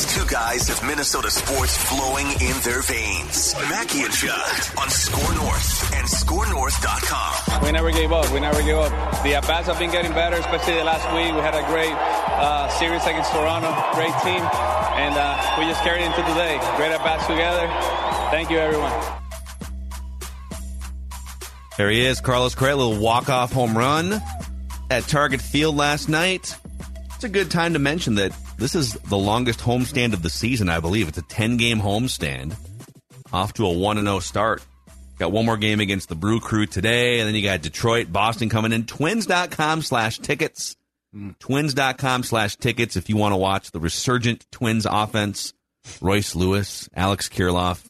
These two guys have Minnesota sports flowing in their veins. Mackey and Judd on Score North and ScoreNorth.com. We never gave up. We never gave up. The at bats have been getting better, especially the last week. We had a great uh, series against Toronto, great team, and uh, we just carried into today. Great at bats together. Thank you, everyone. There he is, Carlos Correa, little walk-off home run at Target Field last night. It's a good time to mention that this is the longest homestand of the season, I believe. It's a 10-game homestand, off to a 1-0 start. Got one more game against the Brew Crew today, and then you got Detroit, Boston coming in. Twins.com slash tickets. Hmm. Twins.com slash tickets if you want to watch the resurgent Twins offense. Royce Lewis, Alex Kirilloff,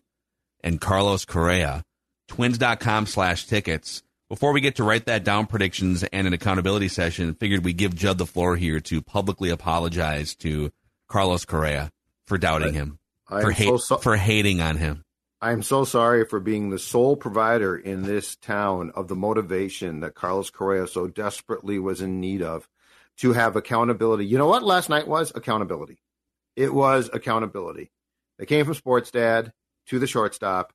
and Carlos Correa. Twins.com slash tickets. Before we get to write that down predictions and an accountability session, figured we give Judd the floor here to publicly apologize to Carlos Correa for doubting him, I for, hate, so so- for hating on him. I'm so sorry for being the sole provider in this town of the motivation that Carlos Correa so desperately was in need of to have accountability. You know what last night was? Accountability. It was accountability. They came from Sports Dad to the shortstop,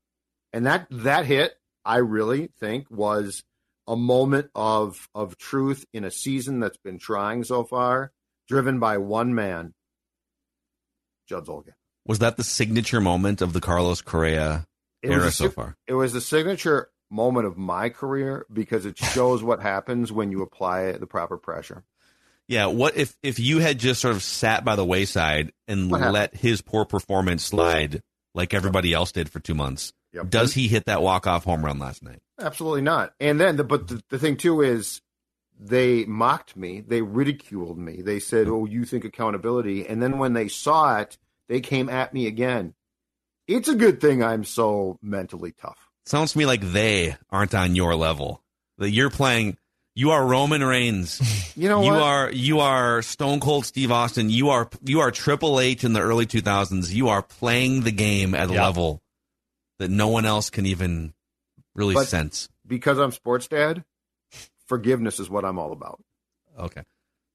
and that that hit, I really think, was a moment of of truth in a season that's been trying so far, driven by one man, Judd Zulgad. Was that the signature moment of the Carlos Correa It era a so far? It was the signature moment of my career because it shows what happens when you apply the proper pressure. Yeah, what if if you had just sort of sat by the wayside and let his poor performance slide like everybody else did for two months? Yep. Does he hit that walk off home run last night? Absolutely not. And then, the, but the, the thing too is, they mocked me, they ridiculed me. They said, "Oh, you think accountability?" And then when they saw it, they came at me again. It's a good thing I'm so mentally tough. Sounds to me like they aren't on your level. That you're playing. You are Roman Reigns. You know you what? are you are Stone Cold Steve Austin. You are you are Triple H in the early 2000s. You are playing the game at a Yeah. level that no one else can even really But- sense. because I'm sports dad. Forgiveness is what I'm all about. Okay.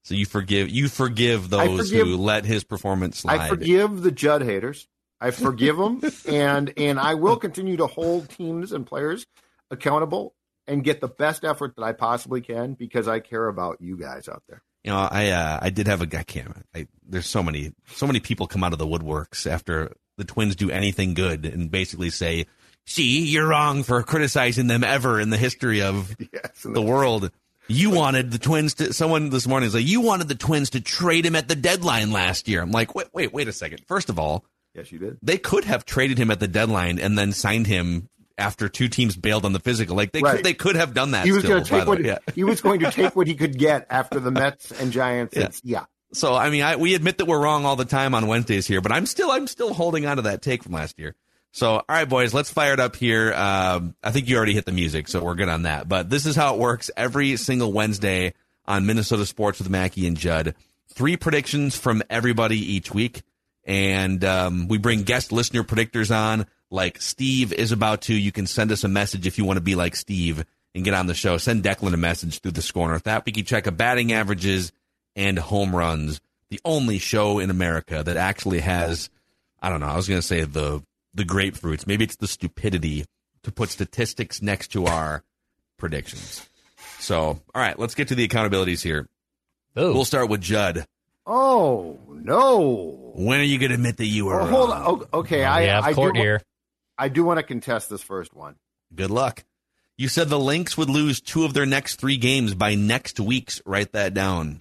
So you forgive you forgive those forgive- who let his performance slide. I forgive the Judd haters. I forgive them, and and I will continue to hold teams and players accountable and get the best effort that I possibly can because I care about you guys out there. You know, I uh, I did have a I can't. I, there's so many so many people come out of the woodworks after the Twins do anything good and basically say, "See, you're wrong for criticizing them ever in the history of Yes, the world." You wanted the Twins to. Someone this morning is like, "You wanted the Twins to trade him at the deadline last year." I'm like, "Wait, wait, wait a second. First of all, yes, you did. they could have traded him at the deadline and then signed him." After two teams bailed on the physical, like they Right. could, they could have done that. He was going to take what. Yeah. he was going to take what he could get after the Mets and Giants. Yeah. Yeah. So I mean, I, we admit that we're wrong all the time on Wednesdays here, but I'm still I'm still holding on to that take from last year. So all right, boys, let's fire it up here. Um, I think you already hit the music, so we're good on that. But this is how it works every single Wednesday on Minnesota Sports with Mackey and Judd. Three predictions from everybody each week, and um, we bring guest listener predictors on, like Steve is about to. You can send us a message if you want to be like Steve and get on the show. Send Declan a message through the score. That we can check a batting averages and home runs. The only show in America that actually has, I don't know, I was going to say the the grapefruits. Maybe it's the stupidity to put statistics next to our predictions. So, all right, let's get to the accountabilities here. Ooh. We'll start with Judd. Oh no! When are you going to admit that you were Oh, hold wrong? on. O- Okay, we I have I court do, here. I do want to contest this first one. Good luck. You said the Lynx would lose two of their next three games by next week's. Write that down.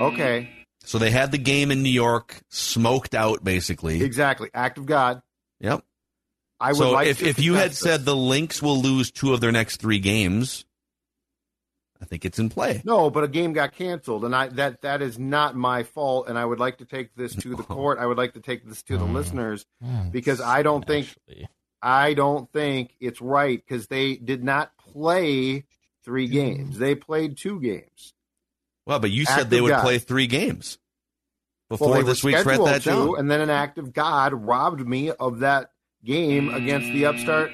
Okay, So they had the game in New York smoked out, basically. exactly. Act of God. Yep. I would so like if, to if you had contest said the Lynx will lose two of their next three games, I think it's in play. No, but a game got canceled, and I that that is not my fault. And I would like to take this to the court. I would like to take this to the Mm. listeners because I don't think. I don't think it's right because they did not play three games. They played two games. Well, but you said they would God. play three games before Well, this were week's Write That to, Down. and then an act of God robbed me of that game against the upstart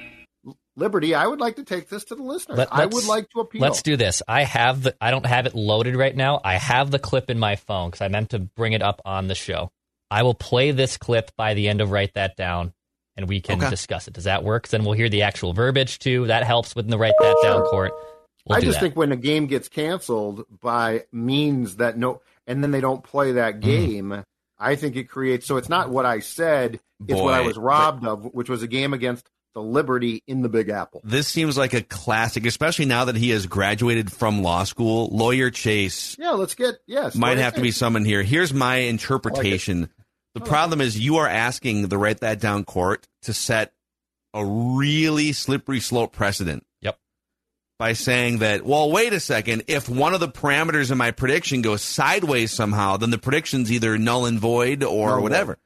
Liberty. I would like to take this to the listeners. Let- I would like to appeal. Let's do this. I have the. I don't have it loaded right now. I have the clip in my phone because I meant to bring it up on the show. I will play this clip by the end of write that down, and we can Okay. discuss it. Does that work? Then we'll hear the actual verbiage too. That helps with the write that down court. We'll I just that. think when a game gets canceled by means that no, and then they don't play that Mm. game, I think it creates. So it's not what I said; it's what I was robbed of, which was a game against the Liberty in the Big Apple. This seems like a classic, especially now that he has graduated from law school. Lawyer Chase Yeah, let's get yes. might have to be summoned here. Here's my interpretation. The problem is you are asking the write that down court to set a really slippery slope precedent. By saying that, well, wait a second, if one of the parameters in my prediction goes sideways somehow, then the prediction's either null and void or whatever.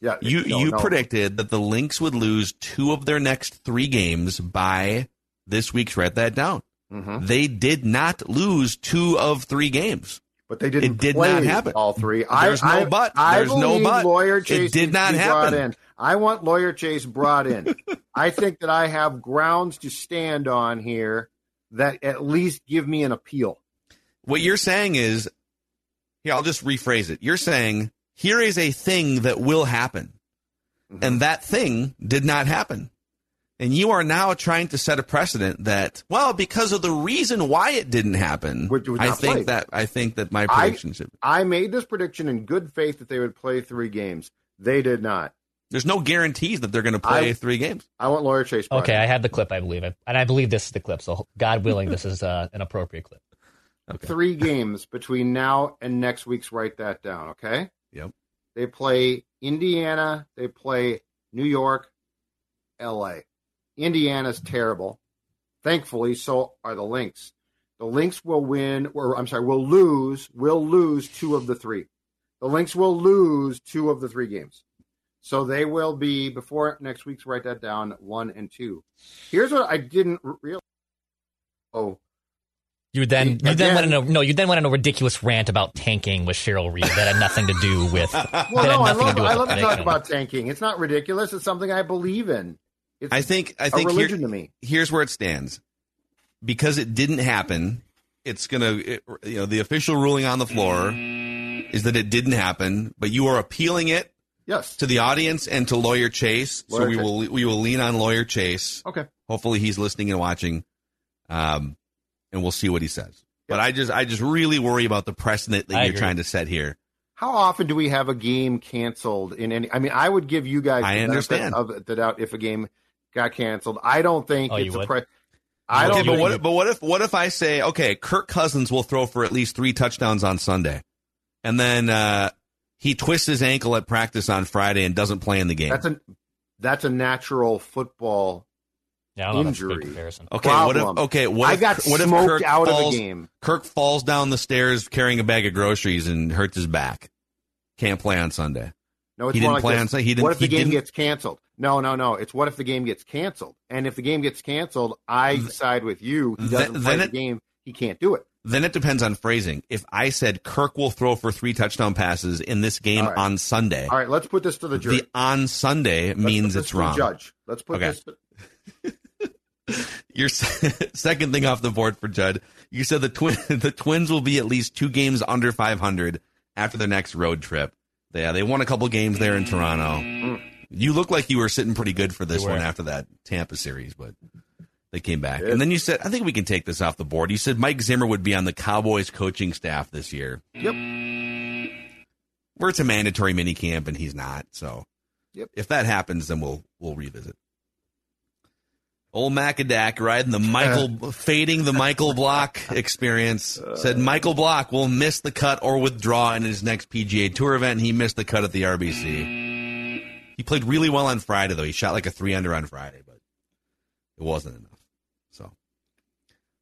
Yeah, You no, you no. predicted that the Lynx would lose two of their next three games by this week's write that down. Mhm. They did not lose two of three games. but they didn't. It did play not happen. All three. There's I, no I, but. I There's no but. Lawyer It Chase did not to be brought happen. in. I want Lawyer Chase brought in. I think that I have grounds to stand on here that at least give me an appeal. What you're saying is, here, I'll just rephrase it. You're saying, here is a thing that will happen. Mm-hmm. And that thing did not happen. And you are now trying to set a precedent that, well, because of the reason why it didn't happen, I think that I think that my I- prediction should. I made this prediction in good faith that they would play three games. They did not. There's no guarantees that they're going to play I- three games. I want Lawyer Chase. brought Okay. I have the clip. I believe, I, and I believe this is the clip. So God willing, this is uh, an appropriate clip. three games between now and next week's. Write that down. Okay. Yep. They play Indiana. They play New York, L.A. Indiana's terrible. Thankfully, so are the Lynx. The Lynx will win, or I'm sorry, will lose. Will lose two of the three. The Lynx will lose two of the three games. So they will be before next week's. Write that down. One and two. Here's what I didn't realize. Oh, You then you then went in a no. You then went on a ridiculous rant about tanking with Cheryl Reeve that had nothing to do with. Well, that had no, I love, to do with I love to talk about tanking. It's not ridiculous. It's something I believe in. It's I think I think here- religion to me. here's where it stands. Because it didn't happen, it's gonna it, you know the official ruling on the floor is that it didn't happen, but you are appealing it Yes. to the audience and to lawyer Chase. so we Chase. will we will lean on lawyer Chase. Okay. Hopefully he's listening and watching, um, and we'll see what he says. But I just I just really worry about the precedent that I you're agree. trying to set here. How often do we have a game canceled in any? I mean, I would give you guys I the benefit understand. of the doubt if a game got canceled. I don't think Oh, it's a would? pre- I okay, don't. but what if, but what if what if I say okay, Kirk Cousins will throw for at least three touchdowns on Sunday, and then uh, he twists his ankle at practice on Friday and doesn't play in the game. that's a that's a natural football. Yeah, I don't know that's a good injury. comparison. okay, what if okay, what I if, got what if Kirk out falls, of the game. Kirk falls down the stairs carrying a bag of groceries and hurts his back. Can't play on Sunday. No, it's He more didn't like play this. on Sunday? He didn't- what if the game didn't- gets canceled? No, no, no. It's what if the game gets canceled? And if the game gets canceled, I side with you. He doesn't play then the it- game. He can't do it. Then it depends on phrasing. If I said Kirk will throw for three touchdown passes in this game All right. on Sunday, All right, let's put this to the jury. the on Sunday Let's means it's wrong. Judge. Let's put Okay. this. To, Your second thing off the board for Judd, you said the twin the Twins will be at least two games under 500 after their next road trip. Yeah, they won a couple games there in Toronto. Mm. You look like you were sitting pretty good for this one after that Tampa series, but they came back. And then you said, I think we can take this off the board. You said Mike Zimmer would be on the Cowboys coaching staff this year. yep. Where it's a mandatory minicamp and he's not. So Yep. if that happens, then we'll we'll revisit. Old Macadac riding the Michael fading the Michael Block experience said Michael Block will miss the cut or withdraw in his next PGA Tour event. He missed the cut at the RBC. He played really well on Friday though. He shot like a three under on Friday, but it wasn't enough.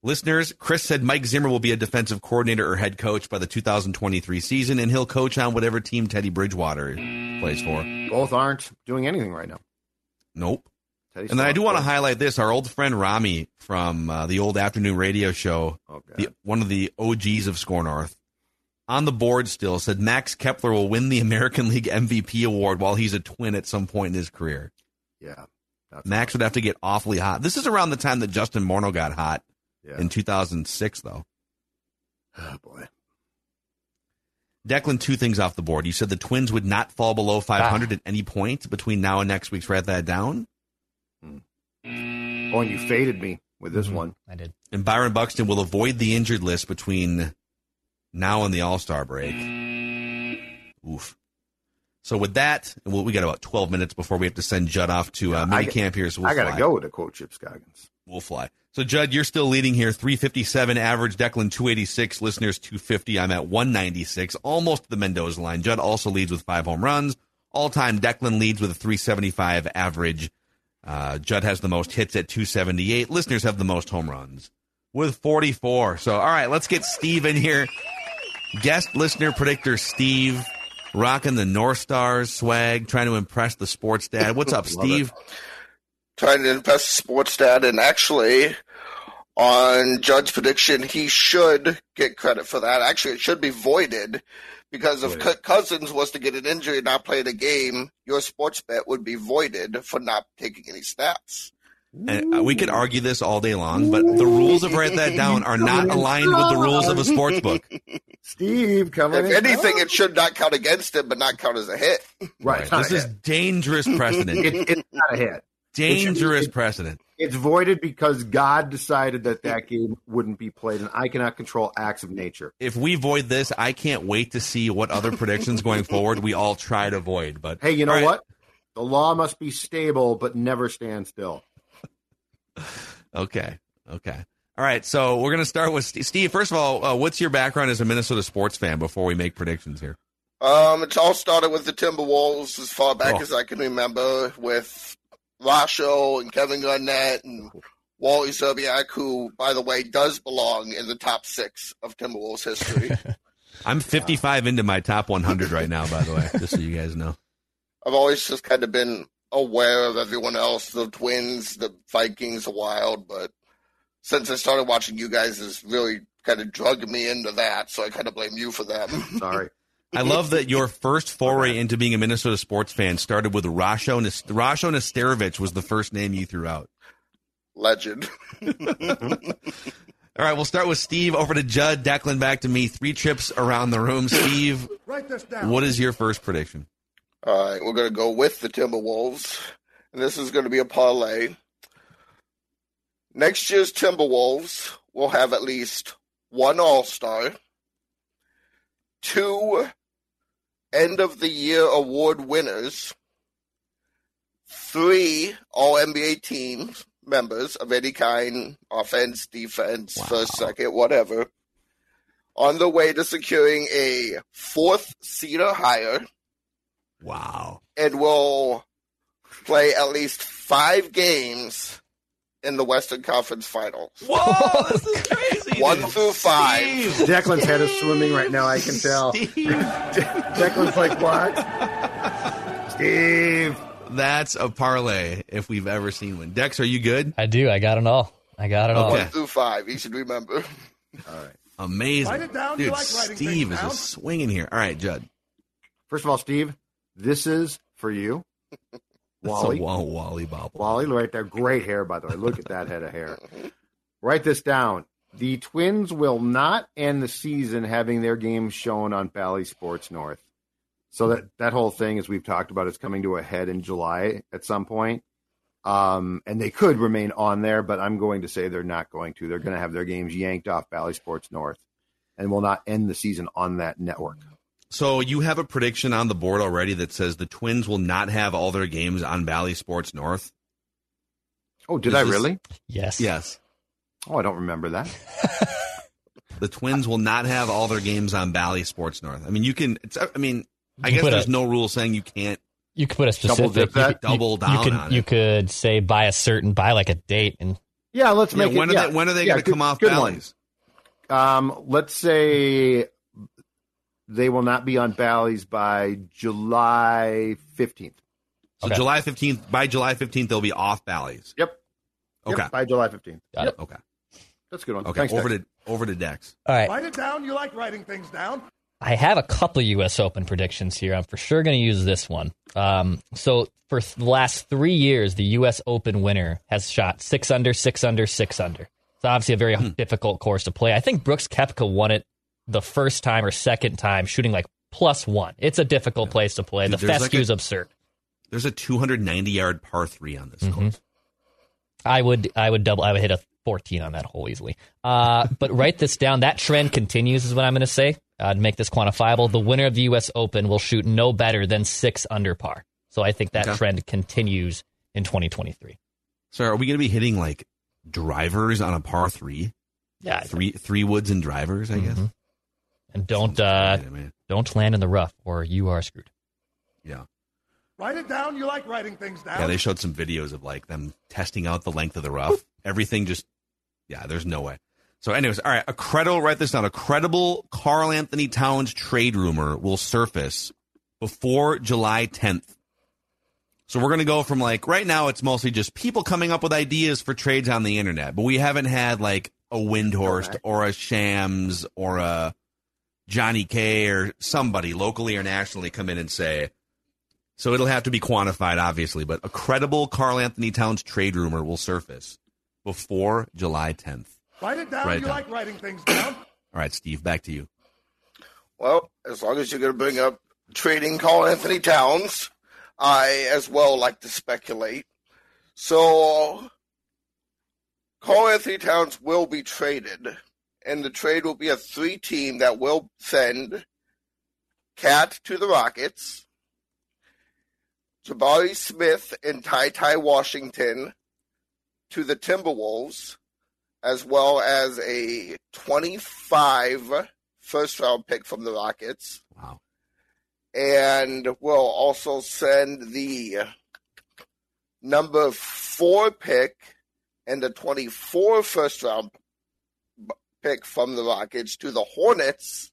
Listeners, Chris said Mike Zimmer will be a defensive coordinator or head coach by the 2023 season, and he'll coach on whatever team Teddy Bridgewater plays for. Both aren't doing anything right now. Nope. Teddy's And then I do want to highlight this: our old friend Rami from uh, the old afternoon radio show. Oh, the, one of the OGs of Score North, on the board still said Max Kepler will win the American League MVP award while he's a twin at some point in his career. yeah. Max would have to get awfully hot. This is around the time that Justin Morneau got hot yeah. in 2006, though. oh, boy. Declan, two things off the board. You said the Twins would not fall below 500 Ah. at any point between now and next week's. Write that down. Oh, and you faded me with this Mhm. one. I did. And Byron Buxton will avoid the injured list between now and the All Star break. Oof. So with that, well, we got about 12 minutes before we have to send Judd off to uh, mini got- camp here. So we'll I got to go to quote Chip Scoggins. We'll fly. So Judd, you're still leading here. 357 average. Declan 286. Listeners 250. I'm at 196, almost the Mendoza line. Judd also leads with five home runs. All time, Declan leads with a 375 average. Uh, Judd has the most hits at 278. Listeners have the most home runs with 44. So, all right, let's get Steve in here. Guest listener predictor Steve, rocking the North Stars swag, trying to impress the sports dad. What's up. Steve? Trying to impress the sports dad, and actually, on Judd's prediction, he should get credit for that. Actually, it should be voided because if Voided. Cousins was to get an injury and not play the game, your sports bet would be voided for not taking any snaps. And uh, we could argue this all day long, but the rules of write that down are not aligned with the rules of a sports book. Steve coming If in. anything, it should not count against him, but not count as a hit. right. it's This a is hit. dangerous precedent. It- it's not a hit. Dangerous it- precedent. It's voided because God decided that that game wouldn't be played, and I cannot control acts of nature. If we void this, I can't wait to see what other predictions going forward we all try to void. But Hey, you know all right. what? The law must be stable, but never stand still. Okay, okay, all right. So we're gonna start with Steve. Steve first of all, uh, what's your background as a Minnesota sports fan before we make predictions here? Um, it's all started with the Timberwolves as far back Oh. as I can remember, with Rasho and Kevin Garnett and Wally Szczerbiak, who, by the way, does belong in the top six of Timberwolves history. I'm 55 into my top 100 right now, by the way, just so you guys know. I've always just kind of been aware of everyone else, the Twins, the Vikings, the Wild, but since I started watching you guys, has really kind of drugged me into that. So I kind of blame you for that. Sorry. I love that your first foray into being a Minnesota sports fan started with Rasho Nes- Rasho Nesterovic was the first name you threw out. Legend. All right, we'll start with Steve. Over to Judd. Declan back to me. Three trips around the room. Steve, Write this down. what is your first prediction? All right, we're going to go with the Timberwolves. And this is going to be a parlay. Next year's Timberwolves will have at least one All Star, two end of the year award winners, three All NBA teams members of any kind offense, defense, Wow. first, second, whatever on the way to securing a fourth seed or higher Wow. and will play at least five games in the Western Conference Finals. Whoa, this is crazy. One through five. Steve. Declan's head is swimming right now. I can tell. Steve. Declan's like, what? Steve. That's a parlay if we've ever seen one. Dex, are you good? I do. I got it all. I got it all. One through five. You should remember. All right. Amazing. Write it down. You Dude, like Steve is down? just swinging here. All right, Judd. First of all, Steve, this is for you. Wally. That's a Wall- Wally Bobble. Wally, right there. Great hair, by the way. Look at that head of hair. Write this down. The Twins will not end the season having their games shown on Bally Sports North. So that that whole thing, as we've talked about, is coming to a head in July at some point. Um, and they could remain on there, but I'm going to say they're not going to. They're going to have their games yanked off Bally Sports North, and will not end the season on that network. So you have a prediction on the board already that says the Twins will not have all their games on Bally Sports North. Oh, did This I is- really? Yes. Yes. Oh, I don't remember that. The Twins will not have all their games on Bally Sports North. I mean, you can. It's, I mean, I You guess there's a- no rule saying you can't. You could put a Double specific. dip you that? could- you- Double you, down could, on You it. could say by a certain by like a date, and Yeah, let's Yeah, make when it. are they when are they Yeah, going to come off good Bally's? Um, let's say they will not be on Bally's by July fifteenth. So Okay. July 15th by July 15th they'll be off Bally's. Yep. Yep, Okay. by July fifteenth. Got Yep. Okay. That's a good one. Okay. Thanks, over Dex. to over to Dex. All right. Write it down. You like writing things down. I have a couple U.S. Open predictions here. I'm for sure going to use this one. Um, so for th- the last three years, the U.S. Open winner has shot six under, six under, six under. It's obviously a very Hmm. difficult course to play. I think Brooks Koepka won it the first time or second time, shooting like plus one. It's a difficult place to play. Dude, the there's fescue is a- absurd. There's a 290 yard par three on this Mhm. course. I would I would double I would hit a 14 on that hole easily. Uh, but write this down. That trend continues is what I'm going to say. Uh, to make this quantifiable, the winner of the U.S. Open will shoot no better than six under par. So I think that Okay. trend continues in 2023. So are we going to be hitting like drivers on a par three? Yeah, Three three woods and drivers, I guess. Mhm. and don't uh, great, don't land in the rough or you are screwed. Yeah. Write it down. You like writing things down. Yeah, they showed some videos of like them testing out the length of the rough. Everything just, yeah, there's no way. So, anyways, all right, a credible, write this down. A credible Karl-Anthony Towns trade rumor will surface before July 10th. So we're going to go from like right now, it's mostly just people coming up with ideas for trades on the internet, but we haven't had like a Windhorst Okay. or a Shams or a Johnny K or somebody locally or nationally come in and say, so it'll have to be quantified, obviously, but a credible Karl-Anthony Towns trade rumor will surface before July 10th. Write it down. Write it you down. like writing things down. All right, Steve, back to you. Well, as long as you're going to bring up trading Karl-Anthony Towns, I as well like to speculate. So, Karl-Anthony Towns will be traded, and the trade will be a three team that will send Cat to the Rockets, Jabari Smith and TyTy Washington to the Timberwolves, as well as a 25 first round pick from the Rockets. Wow. And we'll also send the number four pick and the 24 first round pick from the Rockets to the Hornets.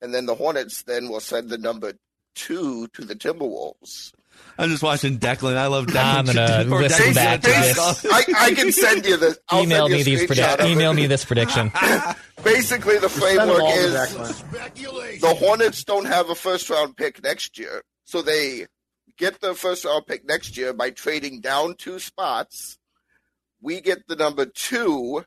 And then the Hornets then will send the number two to the Timberwolves. I'm just watching Declan. I love Declan. I'm gonna listen Declan back to this. I, I can send you this. I'll email you me these screenshot predict- email me this prediction. Basically, the framework is the Hornets don't have a first round pick next year, so they get the first round pick next year by trading down two spots. We get the number two,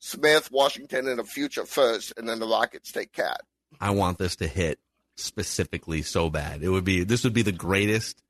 Smith, Washington, and a future first, and then the Rockets take Cat. I want this to hit specifically so bad. It would be this would be the greatest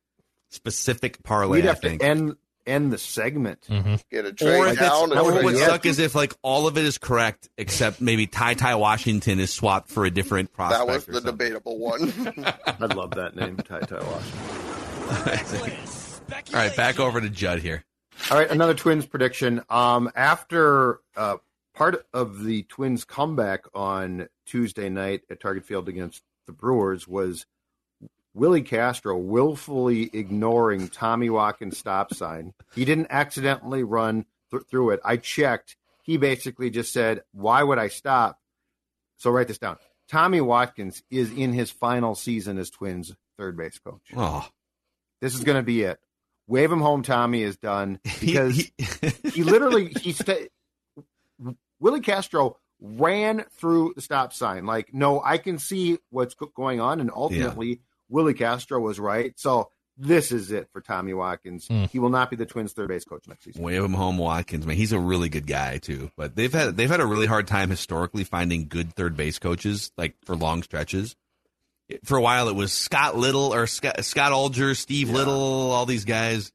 specific parlay. We'd I have to think. end end the segment. Mhm. Get a Or trade if it's, down. or what trade would up. suck is if like all of it is correct except maybe TyTy Washington is swapped for a different prospect. That was the something. debatable one. I'd love that name, TyTy Washington. All right, back over to Judd here. All right, another Twins prediction. Um, after uh, part of the Twins' comeback on Tuesday night at Target Field against the Brewers was Willi Castro willfully ignoring Tommy Watkins' stop sign. He didn't accidentally run th- through it. I checked. He basically just said, "Why would I stop?" So write this down. Tommy Watkins is in his final season as Twins third base coach. Oh, This is going to be it. Wave him home. Tommy is done because he, he literally he sta Willi Castro ran through the stop sign. Like, no, I can see what's going on, and ultimately Willi Castro was right. So this is it for Tommy Watkins. Hmm. He will not be the Twins' third base coach next season. Wave him home, Watkins. Man, he's a really good guy too. But they've had they've had a really hard time historically finding good third base coaches, like for long stretches. For a while, it was Scott Little or Scott, Scott Ullger, Steve Liddle, all these guys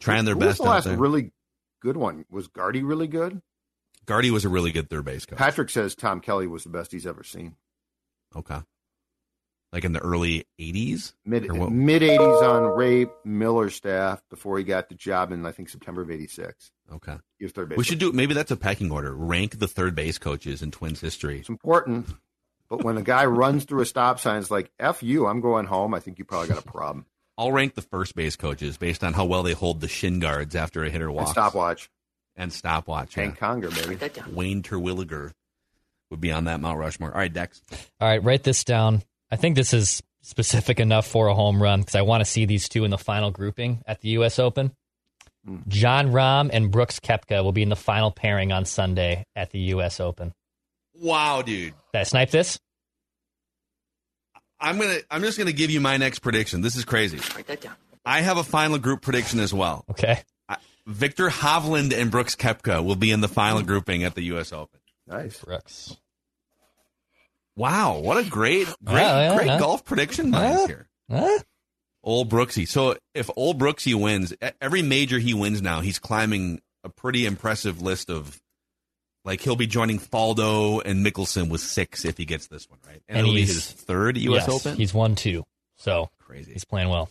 trying their Who best was the last really good one? Was Gardy really good? Gardy was a really good third base coach. Patrick says Tom Kelly was the best he's ever seen. Okay, like in the early '80s. Mid mid 80s on Ray Miller's staff before he got the job in I think September of eighty six. Okay, He was third base. we coach. should do maybe that's a pecking order. Rank the third base coaches in Twins history. It's important. But when a guy runs through a stop sign, it's like, F you, I'm going home. I think you probably got a problem. I'll rank the first base coaches based on how well they hold the shin guards after a hitter And walks. stopwatch. And stopwatch. Yeah. Hank Conger, baby. Wayne Terwilliger would be on that Mount Rushmore. All right, Dex. All right, write this down. I think this is specific enough for a home run because I want to see these two in the final grouping at the U.S. Open. Hmm. Jon Rahm and Brooks Koepka will be in the final pairing on Sunday at the U.S. Open. Wow, dude. Did I snipe this? I'm gonna. I'm just gonna give you my next prediction. This is crazy. Write that down. I have a final group prediction as well. Okay. Viktor Hovland and Brooks Koepka will be in the final mm. grouping at the U.S. Open. Nice. Brooks. Wow, what a great, great, Yeah, yeah, great yeah. golf prediction minds Yeah. here. Huh? Old Brooksy. So if Old Brooksy wins, every major he wins now, he's climbing a pretty impressive list of. Like he'll be joining Faldo and Mickelson with six if he gets this one right, and, And it'll be his third U.S. Yes, Open. He's won two, so crazy. he's playing well.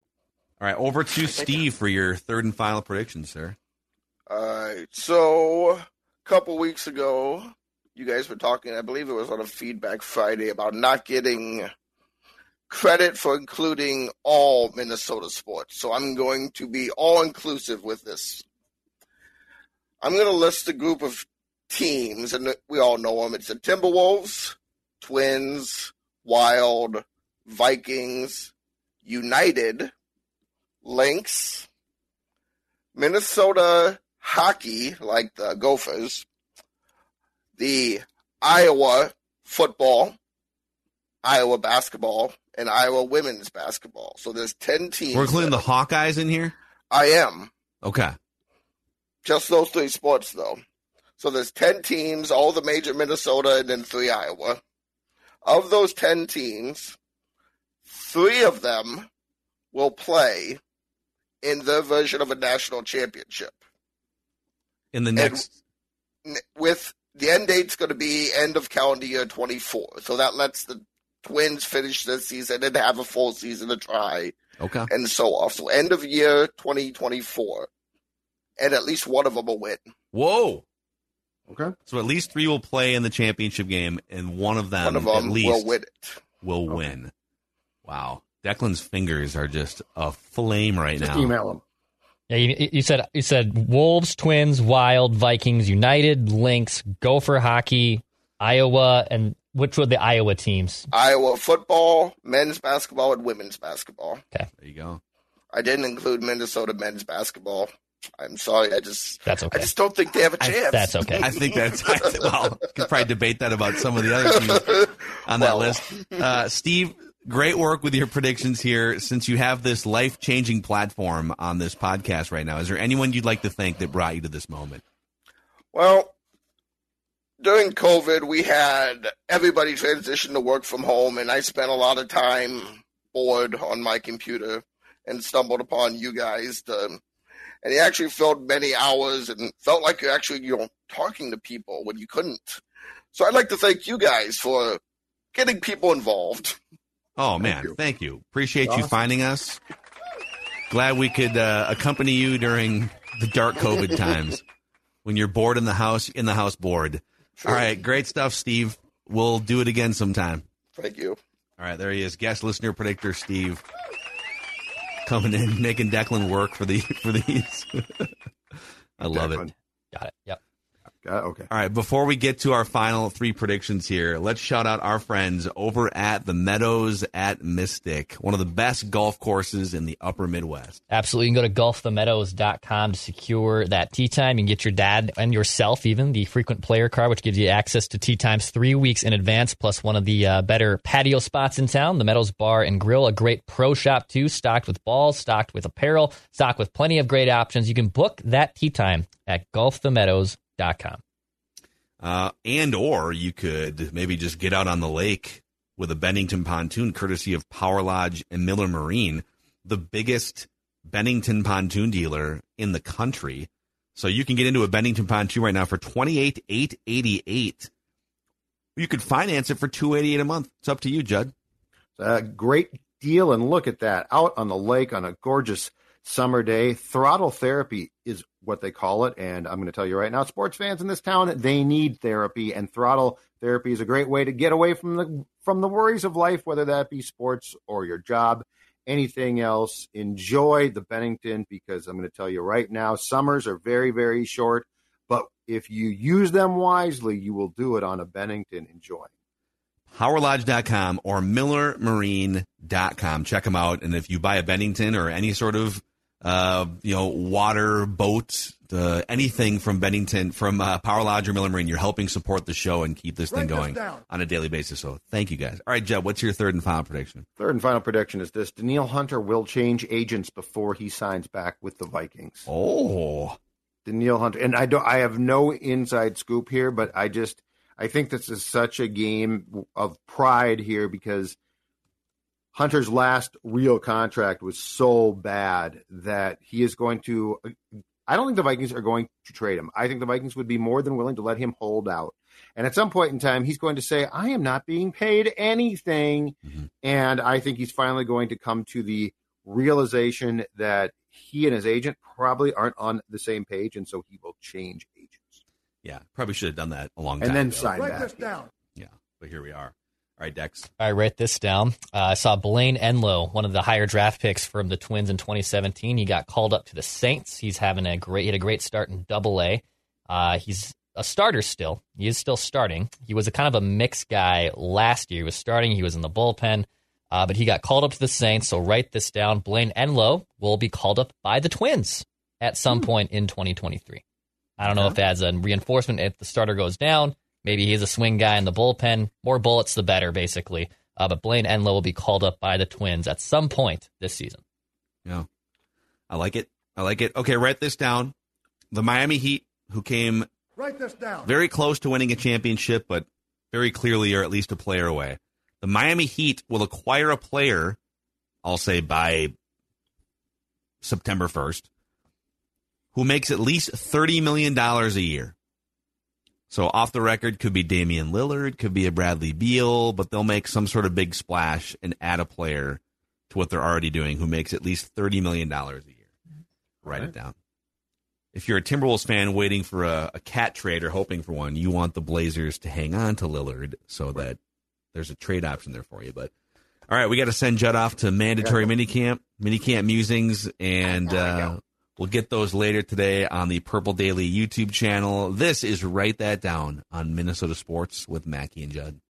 All right, over to Steve for your third and final prediction, sir. All right. So, a couple weeks ago, you guys were talking, I believe it was on a Feedback Friday, about not getting credit for including all Minnesota sports. So, I'm going to be all inclusive with this. I'm going to list a group of teams, and we all know them. It's the Timberwolves, Twins, Wild, Vikings, United, Lynx, Minnesota hockey, like the Gophers, the Iowa football, Iowa basketball, and Iowa women's basketball. So there's 10 teams. We're including the Hawkeyes in here. I am. Okay. Just those three sports, though. So there's 10 teams, all the major Minnesota, and then three Iowa. Of those 10 teams, three of them will play in their version of a national championship. In the next, N- With the end date's going to be end of calendar year 24. So that lets the Twins finish this season and have a full season to try okay. and so off. So end of year 2024. And at least one of them will win. Whoa. Okay. So at least three will play in the championship game, and one of them, One of at least will win it. will win. Wow. Declan's fingers are just aflame right Just now. email them. Yeah, you, you said you said Wolves, Twins, Wild, Vikings, United, Lynx, Gopher Hockey, Iowa, and which were the Iowa teams? Iowa football, men's basketball, and women's basketball. Okay, there you go. I didn't include Minnesota men's basketball. I'm sorry. I just That's okay. I just don't think they have a chance. That's okay. I think that's I th- well. Could probably debate that about some of the other teams on that Well. list. Uh, Steve, great work with your predictions here. Since you have this life changing platform on this podcast right now, is there anyone you'd like to thank that brought you to this moment? Well, during COVID, we had everybody transition to work from home, and I spent a lot of time bored on my computer and stumbled upon you guys. To, and you actually filled many hours and felt like you're actually, you know, talking to people when you couldn't. So I'd like to thank you guys for getting people involved. Oh man, you. thank you. Appreciate you finding us. Glad we could uh, accompany you during the dark COVID times when you're bored in the house, in the house bored. All right, great stuff, Steve. We'll do it again sometime. Thank you. All right, there he is, guest listener predictor Steve, coming in making Declan work for the for these. I love it. Got it. Yep. Got? Okay. All right, before we get to our final three predictions here, let's shout out our friends over at the Meadows at Mystic, one of the best golf courses in the upper Midwest. Absolutely. You can go to golfthemeadows.com to secure that tee time. You can get your dad and yourself even the frequent player card, which gives you access to tee times three weeks in advance, plus one of the uh, better patio spots in town, the Meadows Bar and Grill, a great pro shop too, stocked with balls, stocked with apparel, stocked with plenty of great options. You can book that tee time at golfthemeadows.com. Uh, and or you could maybe just get out on the lake with a Bennington pontoon, courtesy of Power Lodge and Miller Marine, the biggest Bennington pontoon dealer in the country. So you can get into a Bennington pontoon right now for twenty eight eight eighty eight. You could finance it for two eighty eight a month. It's up to you, Judd. A great deal, and look at that out on the lake on a gorgeous summer day. Throttle therapy is what they call it, and I'm going to tell you right now, sports fans in this town they need therapy, and throttle therapy is a great way to get away from the from the worries of life, whether that be sports or your job anything else. Enjoy the Bennington because I'm going to tell you right now, summers are very, very short. But if you use them wisely, you will do it on a Bennington. Enjoy. PowerLodge.com or MillerMarine.com. Check them out. And if you buy a Bennington or any sort of uh, you know, water, boat, uh, anything from Bennington, from uh, Power Lodge or Miller Marine, you're helping support the show and keep this Write thing going down. on a daily basis. So thank you guys. All right, Jeb, what's your third and final prediction? Third and final prediction is this: Danielle Hunter will change agents before he signs back with the Vikings. Oh, Danielle Hunter, and I don't. I have no inside scoop here, but I just I think this is such a game of pride here because Hunter's last real contract was so bad that he is going to. I don't think the Vikings are going to trade him. I think the Vikings would be more than willing to let him hold out. And at some point in time, he's going to say, I am not being paid anything. Mm-hmm. And I think he's finally going to come to the realization that he and his agent probably aren't on the same page. And so he will change agents. yeah, probably should have done that a long And time And then ago. sign Write back. this down. Yeah, but here we are. All right, Dex. I write this down. Uh, I saw Blayne Enlow, one of the higher draft picks from the Twins in 2017. He got called up to the Saints. He's having a great, he had a great start in Double A. Uh, he's a starter still. He is still starting. He was a kind of a mixed guy last year. He was starting. He was in the bullpen, uh, but he got called up to the Saints. So write this down. Blayne Enlow will be called up by the Twins at some point in 2023. I don't know if that's a reinforcement. If the starter goes down, maybe he's a swing guy in the bullpen. More bullets, the better, basically. Uh, but Blayne Enlow will be called up by the Twins at some point this season. Yeah, I like it. I like it. Okay, write this down. The Miami Heat, who came Write this down. very close to winning a championship, but very clearly are at least a player away. The Miami Heat will acquire a player, I'll say by September 1st, who makes at least $30 million a year. So off the record could be Damian Lillard, could be a Bradley Beal, but they'll make some sort of big splash and add a player to what they're already doing who makes at least $30 million a year. Write it down. If you're a Timberwolves fan waiting for a, a cat trade or hoping for one, you want the Blazers to hang on to Lillard so that there's a trade option there for you. But all right, we got to send Judd off to mandatory minicamp, minicamp musings, and uh, we'll get those later today on the Purple Daily YouTube channel. This is Write That Down on Minnesota Sports with Mackey and Judd.